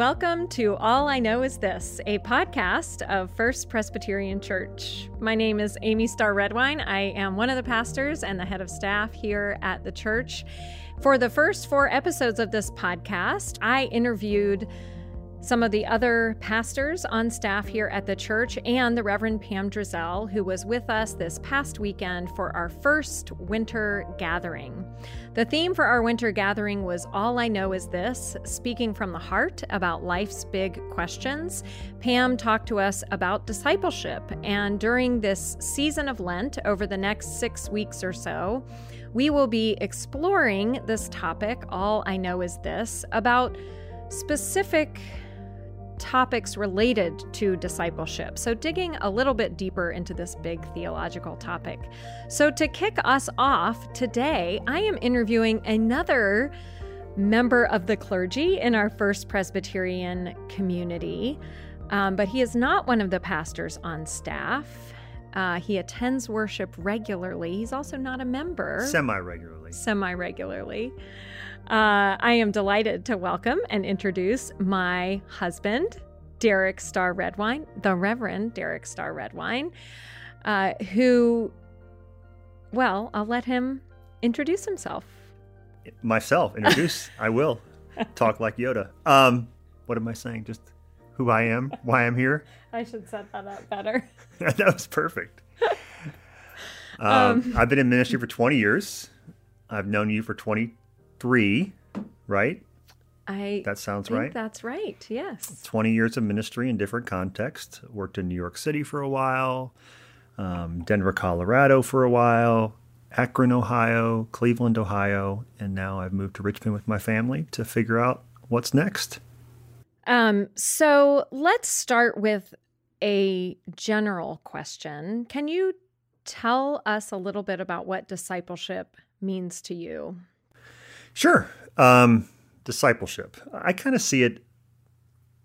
Welcome to All I Know Is This, a podcast of First Presbyterian Church. My name is Amy Starr Redwine. I am one of the pastors and the head of staff here at the church. For the first four episodes of this podcast, I interviewed some of the other pastors on staff here at the church, and the Reverend Pam Driesell, who was with us this past weekend for our first winter gathering. The theme for our winter gathering was All I Know Is This, speaking from the heart about life's big questions. Pam talked to us about discipleship, and during this season of Lent, over the next six weeks or so, we will be exploring this topic, All I Know Is This, about specific topics related to discipleship. So, digging a little bit deeper into this big theological topic. So, to kick us off today, I am interviewing another member of the clergy in our First Presbyterian community, um, but he is not one of the pastors on staff. Uh, he attends worship regularly. He's also not a member. Semi regularly. Semi regularly. Uh, I am delighted to welcome and introduce my husband, Derek Starr Redwine, the Reverend Derek Starr Redwine, uh, who, well, I'll let him introduce himself. Myself, introduce. I will talk like Yoda. Um, what am I saying? Just who I am, why I'm here. I should set that up better. that was perfect. Um, um, I've been in ministry for 20 years. I've known you for 20 three, right? I that sounds right. That's right. Yes. Twenty years of ministry in different contexts. Worked in New York City for a while, um, Denver, Colorado for a while, Akron, Ohio, Cleveland, Ohio, and now I've moved to Richmond with my family to figure out what's next. Um, so let's start with a general question. Can you tell us a little bit about what discipleship means to you? Sure. Um, discipleship. I kind of see it.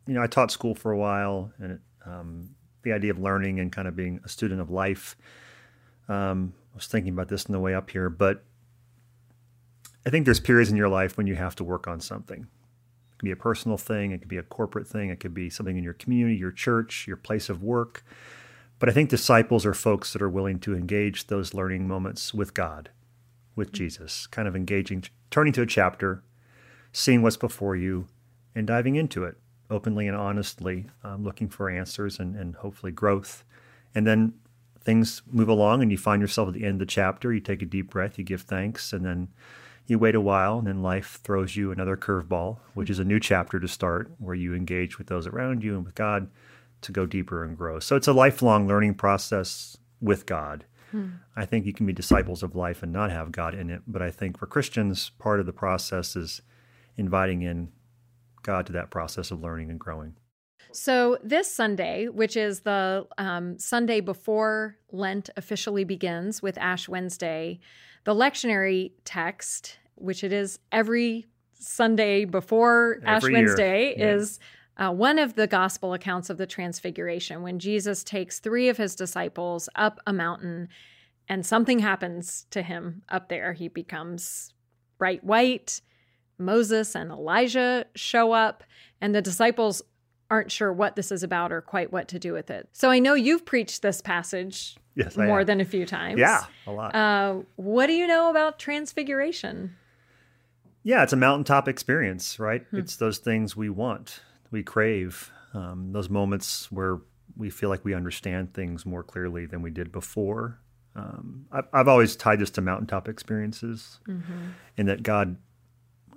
You know, I taught school for a while, and it, um, the idea of learning and kind of being a student of life. Um, I was thinking about this on the way up here, but I think there's periods in your life when you have to work on something. It could be a personal thing, it could be a corporate thing, it could be something in your community, your church, your place of work. But I think disciples are folks that are willing to engage those learning moments with God with Jesus, kind of engaging, turning to a chapter, seeing what's before you, and diving into it openly and honestly, um, looking for answers and, and hopefully growth. And then things move along, and you find yourself at the end of the chapter. You take a deep breath, you give thanks, and then you wait a while, and then life throws you another curveball, which is a new chapter to start where you engage with those around you and with God to go deeper and grow. So it's a lifelong learning process with God. Hmm. I think you can be disciples of life and not have God in it. But I think for Christians, part of the process is inviting in God to that process of learning and growing. So, this Sunday, which is the um, Sunday before Lent officially begins with Ash Wednesday, the lectionary text, which it is every Sunday before every Ash year. Wednesday, yeah. is uh, one of the gospel accounts of the transfiguration when Jesus takes three of his disciples up a mountain and something happens to him up there. He becomes bright white. Moses and Elijah show up, and the disciples aren't sure what this is about or quite what to do with it. So I know you've preached this passage yes, more than a few times. Yeah, a lot. Uh, what do you know about transfiguration? Yeah, it's a mountaintop experience, right? Hmm. It's those things we want we crave um, those moments where we feel like we understand things more clearly than we did before. Um, I've, I've, always tied this to mountaintop experiences, mm-hmm. in that God,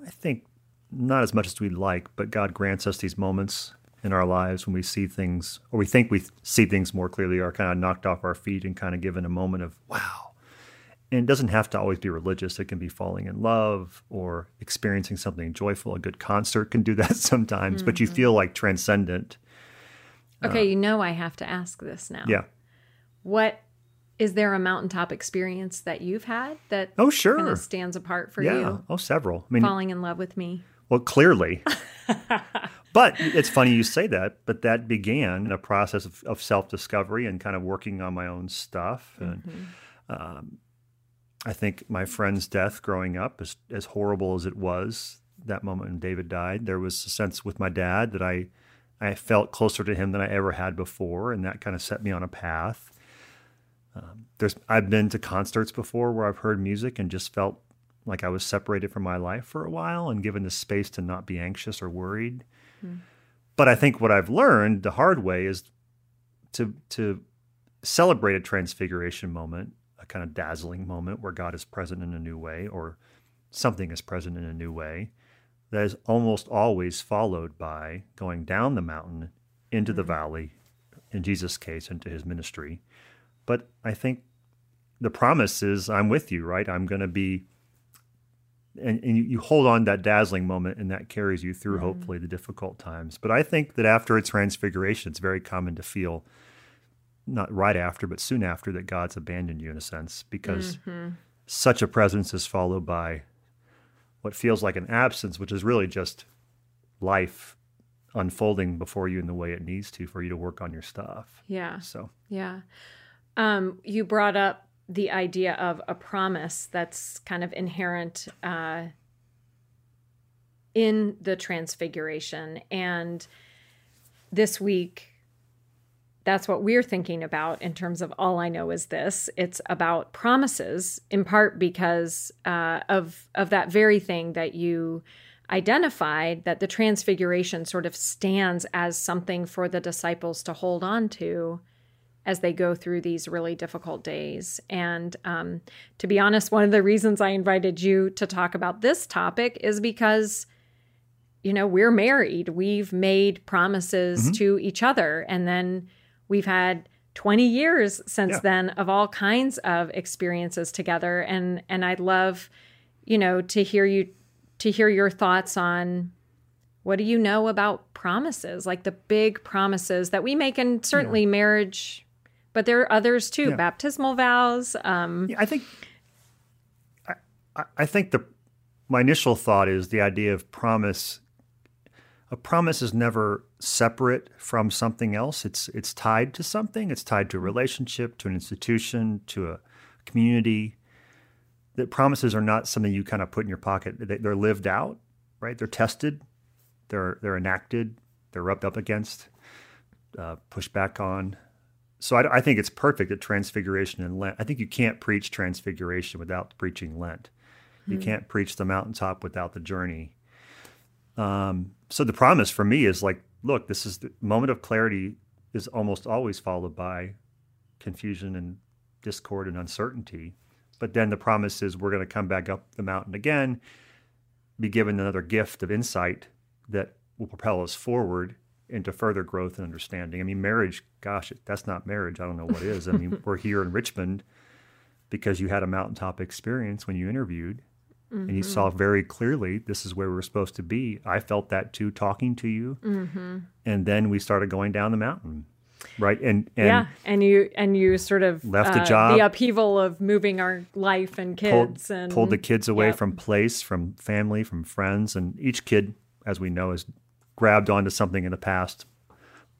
I think, not as much as we'd like, but God grants us these moments in our lives when we see things, or we think we see things more clearly, or kind of knocked off our feet and kind of given a moment of, wow, and it doesn't have to always be religious. It can be falling in love or experiencing something joyful. A good concert can do that sometimes, mm-hmm. but you mm-hmm. feel like transcendent. Okay, uh, you know I have to ask this now. Yeah. What is there a mountaintop experience that you've had that oh sure kind of stands apart for yeah. you? Oh, several. I mean, falling in love with me. Well, clearly. but it's funny you say that. But that began in a process of, of self discovery and kind of working on my own stuff and. Mm-hmm. Um, I think my friend's death growing up, as, as horrible as it was, that moment when David died. There was a sense with my dad that I I felt closer to him than I ever had before, and that kind of set me on a path. Um, there's I've been to concerts before where I've heard music and just felt like I was separated from my life for a while and given the space to not be anxious or worried. Mm. But I think what I've learned the hard way is to to celebrate a transfiguration moment, kind of dazzling moment where God is present in a new way or something is present in a new way. That is almost always followed by going down the mountain into mm-hmm. the valley, in Jesus' case, into his ministry. But I think the promise is I'm with you, right? I'm going to be and, and you, you, hold on that dazzling moment and that carries you through mm-hmm. hopefully the difficult times but i think that after a transfiguration it's very common to feel not right after but soon after that god's abandoned you in a sense because mm-hmm. such a presence is followed by what feels like an absence which is really just life unfolding before you in the way it needs to for you to work on your stuff yeah so yeah um, you brought up the idea of a promise that's kind of inherent uh, in the transfiguration. And this week, that's what we're thinking about in terms of all I know is this. It's about promises, in part because uh, of of that very thing that you identified that the transfiguration sort of stands as something for the disciples to hold on to as they go through these really difficult days. And um, to be honest, one of the reasons I invited you to talk about this topic is because, you know, we're married. We've made promises mm-hmm. to each other. And then we've had 20 years since yeah. then of all kinds of experiences together. And and I'd love, you know, to hear you to hear your thoughts on what do you know about promises like the big promises that we make and certainly yeah. marriage but there are others too. Yeah. Baptismal vows. Um, yeah, I think. I, I think the my initial thought is the idea of promise. A promise is never separate from something else. It's it's tied to something. It's tied to a relationship, to an institution, to a community. That promises are not something you kind of put in your pocket. They're lived out, right? They're tested, they're they're enacted, they're rubbed up against, uh, pushed back on so I, I, think it's perfect at Transfiguration and Lent. I think you can't preach Transfiguration without preaching Lent. You mm-hmm. can't preach the mountaintop without the journey. Um, so the promise for me is like, look, this is the moment of clarity is almost always followed by confusion and discord and uncertainty. But then the promise is we're going to come back up the mountain again, be given another gift of insight that will propel us forward into further growth and understanding. I mean, marriage, gosh, that's not marriage. I don't know what is. I mean, we're here in Richmond because you had a mountaintop experience when you interviewed mm-hmm. and you saw mm-hmm. very clearly this is where we are supposed to be. I felt that too talking to you. Mm-hmm. And then we started going down the mountain. Right. And, and yeah. And you, and you sort of left the uh, job, the upheaval of moving our life and kids pulled, and pulled the kids away yep. from place, from family, from friends. And each kid, as we know, is grabbed onto something in the past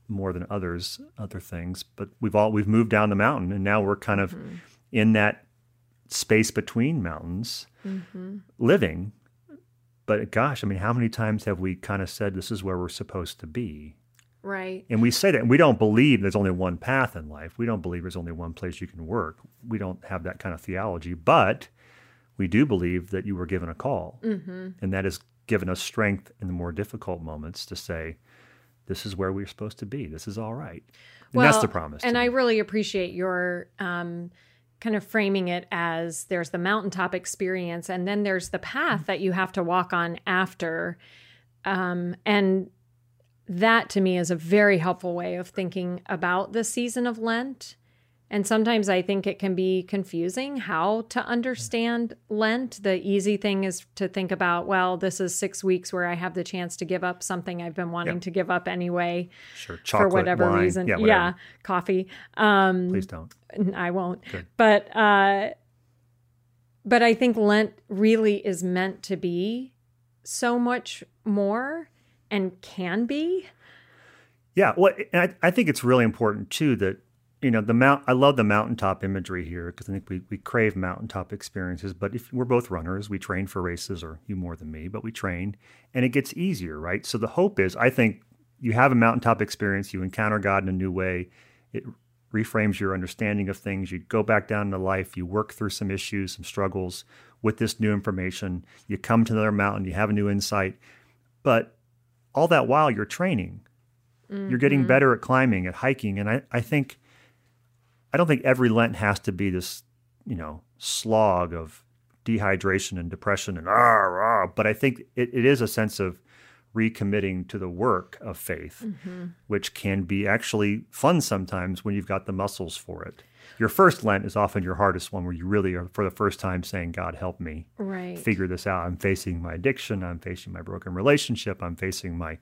more than others, other things. But we've all we've moved down the mountain, and now we're kind of mm-hmm. in that space between mountains, mm-hmm. living. But gosh, I mean, how many times have we kind of said this is where we're supposed to be? Right. And we say that and we don't believe there's only one path in life. We don't believe there's only one place you can work. We don't have that kind of theology, but we do believe that you were given a call, mm-hmm. and that is given us strength in the more difficult moments to say, this is where we're supposed to be. This is all right. And well, that's the promise. And I really appreciate your um, kind of framing it as there's the mountaintop experience and then there's the path that you have to walk on after. Um, and that to me is a very helpful way of thinking about the season of Lent and sometimes I think it can be confusing how to understand Lent. The easy thing is to think about, well, this is six weeks where I have the chance to give up something I've been wanting to give up anyway. Sure. Chocolate, for whatever wine. reason. Yeah, whatever. yeah coffee. Um, Please don't. I won't. Good. But, uh, but I think Lent really is meant to be so much more and can be. Yeah. Well, I, I think it's really important too that you know the mount i love the mountaintop imagery here because i think we, we crave mountaintop experiences but if we're both runners we train for races or you more than me but we train and it gets easier right so the hope is i think you have a mountaintop experience you encounter god in a new way it reframes your understanding of things you go back down into life you work through some issues some struggles with this new information you come to another mountain you have a new insight but all that while you're training mm-hmm. you're getting better at climbing at hiking and I, I think I don't think every Lent has to be this, you know, slog of dehydration and depression and ah, ah but I think it, it is a sense of recommitting to the work of faith, mm-hmm. which can be actually fun sometimes when you've got the muscles for it. Your first Lent is often your hardest one where you really are for the first time saying, God, help me right. figure this out. I'm facing my addiction. I'm facing my broken relationship. I'm facing my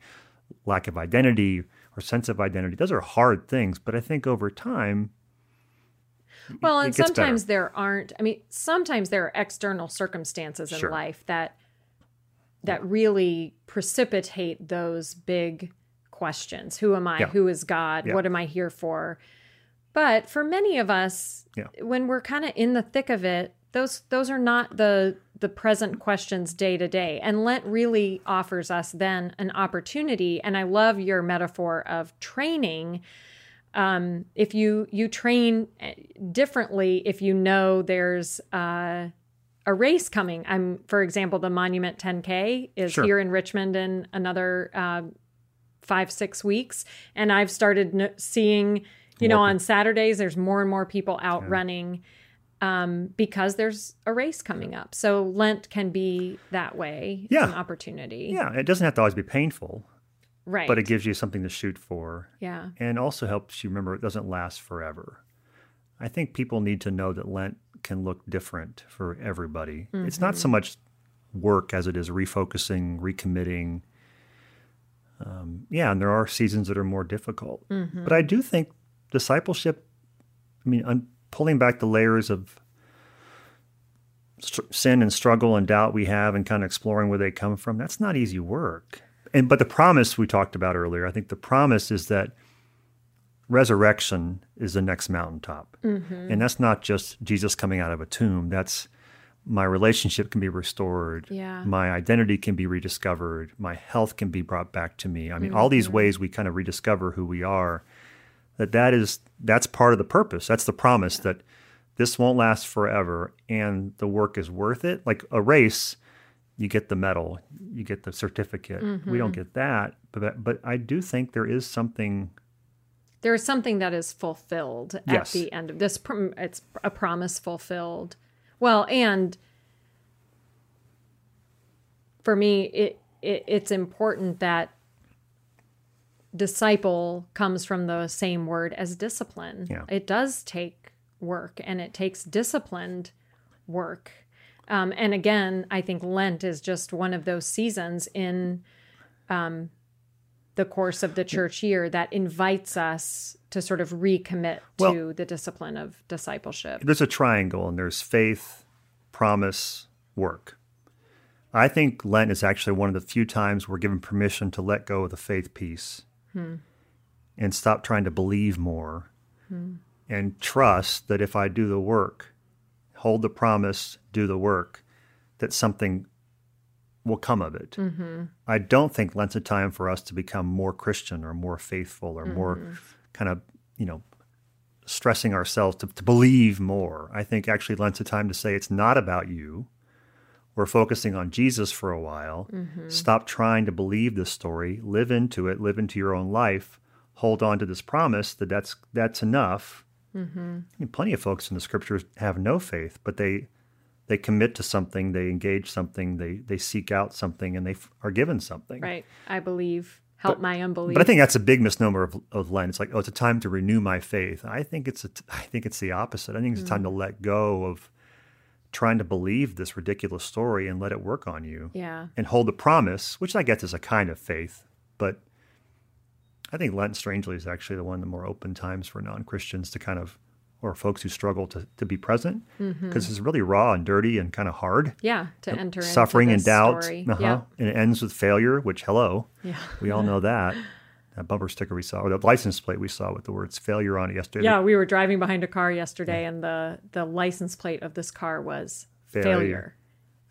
lack of identity or sense of identity. Those are hard things. But I think over time, well, and sometimes better. there aren't. I mean, sometimes there are external circumstances in sure. life that that really precipitate those big questions. Who am I? Yeah. Who is God? Yeah. What am I here for? But for many of us, yeah. when we're kind of in the thick of it, those those are not the the present questions day to day. And Lent really offers us then an opportunity. And I love your metaphor of training um, if you you train eh, differently if you know there's uh, a race coming. I'm for example the monument 10k is sure. here in richmond in another uh, five six weeks. And i've started no- seeing you know on saturdays there's more and more people out yeah. running um, because there's a race coming up. So lent can be that way yeah. an opportunity. Yeah it doesn't have to always be painful Right. But it gives you something to shoot for. Yeah. And also helps you remember it doesn't last forever. I think people need to know that Lent can look different for everybody. Mm-hmm. It's not so mm-hmm. much work as it is refocusing, recommitting. Um, yeah, and there are seasons that are more difficult. Mm-hmm. But I do think discipleship, I mean, un- pulling back the layers of st- sin and struggle and doubt we have and kind of exploring where they come from, that's not easy work and but the promise we talked about earlier, I think the promise is that resurrection is the next mountaintop. Mm-hmm. And that's not just Jesus coming out of a tomb. That's my relationship can be restored. Yeah. My identity can be rediscovered. My health can be brought back to me. I mean, mm-hmm. all these mm-hmm. ways we kind of rediscover who we are. That that is that's part of the purpose. That's the promise yeah. that this won't last forever and the work is worth it. Like a race, you get the medal, you get the certificate. Mm-hmm. We don't mm-hmm. get that, but but I do think there is something. There is something that is fulfilled at the end of this. It's a promise fulfilled. Well, and for me, it, it it's important that disciple comes from the same word as discipline. Yeah. It does take work, and it takes disciplined work um, and again, I think Lent is just one of those seasons in um, the course of the church year that invites us to sort of recommit well, to the discipline of discipleship. There's a triangle, and there's faith, promise, work. I think Lent is actually one of the few times we're given permission to let go of the faith piece hmm. and stop trying to believe more hmm. and trust that if I do the work, hold the promise, do the work, that something will come of it. Mm-hmm. I don't think Lent's a time for us to become more Christian or more faithful or mm-hmm. more kind of, you know, stressing ourselves to, to believe more. I think actually Lent's a time to say it's not about you. We're focusing on Jesus for a while. Mm-hmm. Stop trying to believe this story. Live into it. Live into your own life. Hold on to this promise that that's that's enough Mm-hmm. I mean, plenty of folks in the scriptures have no faith, but they they commit to something, they engage something, they they seek out something, and they f- are given something. Right. I believe. Help but, my unbelief. But I think that's a big misnomer of, of Lent. It's like, oh, it's a time to renew my faith. I think it's a, I think it's the opposite. I think it's mm-hmm. a time to mm. let go of trying to believe this ridiculous story and let it work on you. Yeah. And hold the promise, which I guess is a kind of faith, but I think Lent, strangely, is actually the one of the more open times for non Christians to kind of, or folks who struggle to, to be present, because mm-hmm. it's really raw and dirty and kind of hard. Yeah, to enter suffering and doubt. Uh-huh. And it ends with failure, which, hello, yeah. we all know that. that bumper sticker we saw, or the license plate we saw with the words failure on it yesterday. Yeah, we were driving behind a car yesterday, and the the license plate of this car was failure. failure.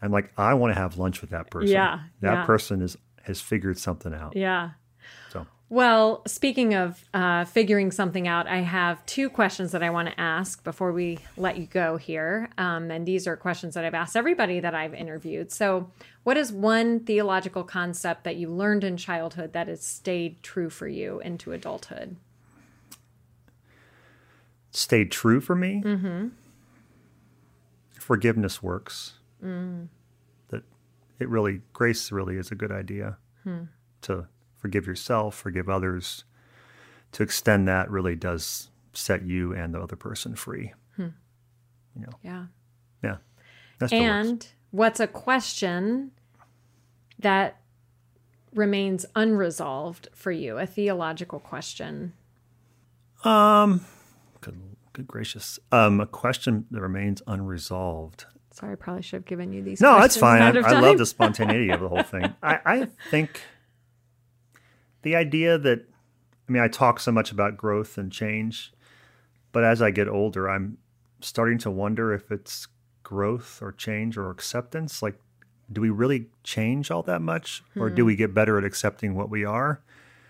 I'm like, I want to have lunch with that person. Yeah, that yeah. person is has figured something out. Yeah. So well, speaking of uh, figuring something out, I have two questions that I want to ask before we let you go here. Um, and these are questions that I've asked everybody that I've interviewed. So, what is one theological concept that you learned in childhood that has stayed true for you into adulthood? Stayed true for me? Mm-hmm. Forgiveness works. Mm. That it really, grace really is a good idea hmm. to forgive yourself, forgive others. To extend that really does set you and the other person free. Hmm. You know. Yeah. Yeah. And what's a question that remains unresolved for you? A theological question. Um. Good. Good gracious. Um. A question that remains unresolved. Sorry, I probably should have given you these. No, that's fine. I, I love the spontaneity of the whole thing. I, I think the idea that I mean, I talk so much about growth and change, but as I get older, I'm starting to wonder if it's growth or change or acceptance. Like, do we really change all that much, or do hmm. we get better at accepting what we are?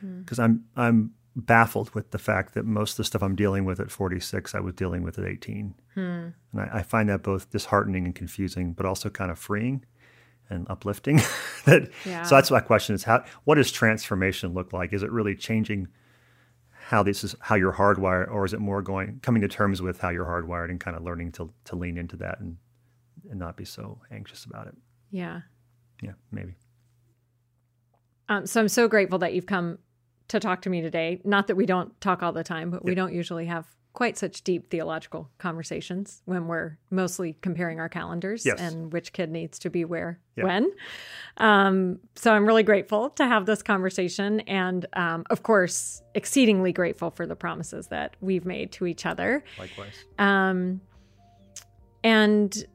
Because hmm. I'm I'm baffled with the fact that most of the stuff I'm dealing with at 46, I was dealing with at 18, hmm. and I, I find that both disheartening and confusing, but also kind of freeing and uplifting. that yeah. so that's my question: is how what does transformation look like? Is it really changing how this is how you're hardwired, or is it more going coming to terms with how you're hardwired and kind of learning to to lean into that and and not be so anxious about it? Yeah. Yeah, maybe. Um, so I'm so grateful that you've come to talk to me today. Not that we don't talk all the time, but we don't usually have quite such deep theological conversations when we're mostly comparing our calendars yes. and which kid needs to be where when. Um, so I'm really grateful to have this conversation, and um, of course, exceedingly grateful for the promises that we've made to each other. Likewise. Um, and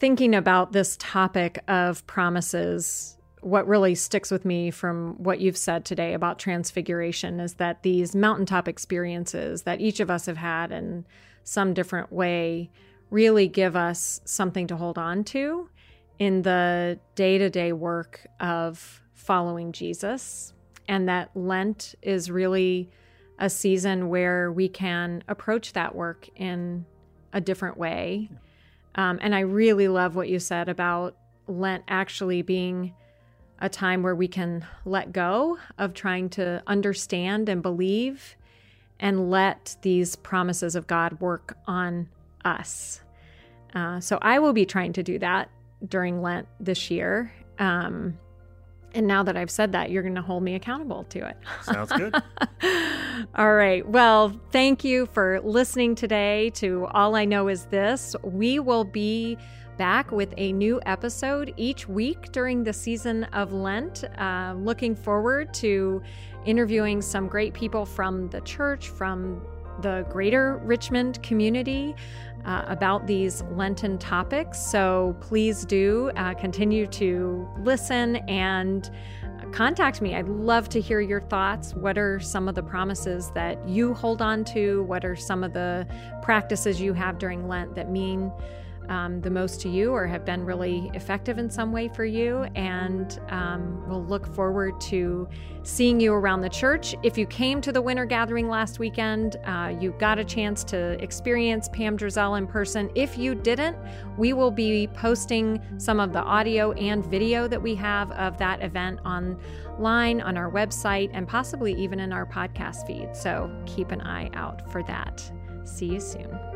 thinking about this topic of promises what really sticks with me from what you've said today about transfiguration is that these mountaintop experiences that each of us have had in some different way really give us something to hold on to in the day to day work of following Jesus. And that Lent is really a season where we can approach that work in a different way. Um, and I really love what you said about Lent actually being a time where we can let go of trying to understand and believe and let these promises of God work on us. Uh, so I will be trying to do that during Lent this year. Um, and now that I've said that, you're going to hold me accountable to it. Sounds good. All right. Well, thank you for listening today to All I Know Is This. We will be back with a new episode each week during the season of Lent. Uh, looking forward to interviewing some great people from the church, from the greater Richmond community. Uh, about these Lenten topics. So please do uh, continue to listen and contact me. I'd love to hear your thoughts. What are some of the promises that you hold on to? What are some of the practices you have during Lent that mean um, the most to you or have been really effective in some way for you. And um, we'll look forward to seeing you around the church. If you came to the winter gathering last weekend, uh, you got a chance to experience Pam Driesell in person. If you didn't, we will be posting some of the audio and video that we have of that event online on our website and possibly even in our podcast feed. So keep an eye out for that. See you soon.